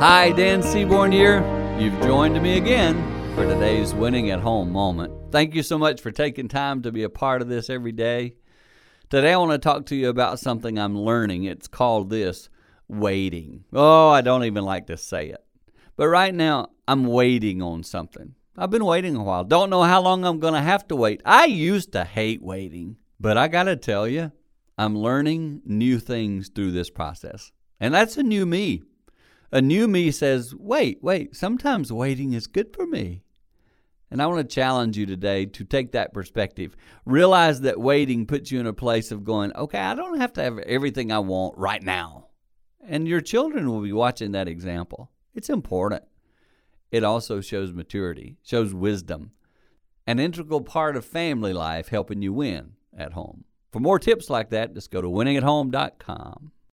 Hi, Dan Seaborn here. You've joined me again for today's winning at home moment. Thank you so much for taking time to be a part of this every day. Today, I want to talk to you about something I'm learning. It's called this waiting. Oh, I don't even like to say it. But right now, I'm waiting on something. I've been waiting a while. Don't know how long I'm going to have to wait. I used to hate waiting, but I got to tell you, I'm learning new things through this process. And that's a new me. A new me says, wait, wait, sometimes waiting is good for me. And I want to challenge you today to take that perspective. Realize that waiting puts you in a place of going, okay, I don't have to have everything I want right now. And your children will be watching that example. It's important. It also shows maturity, shows wisdom, an integral part of family life helping you win at home. For more tips like that, just go to winningathome.com.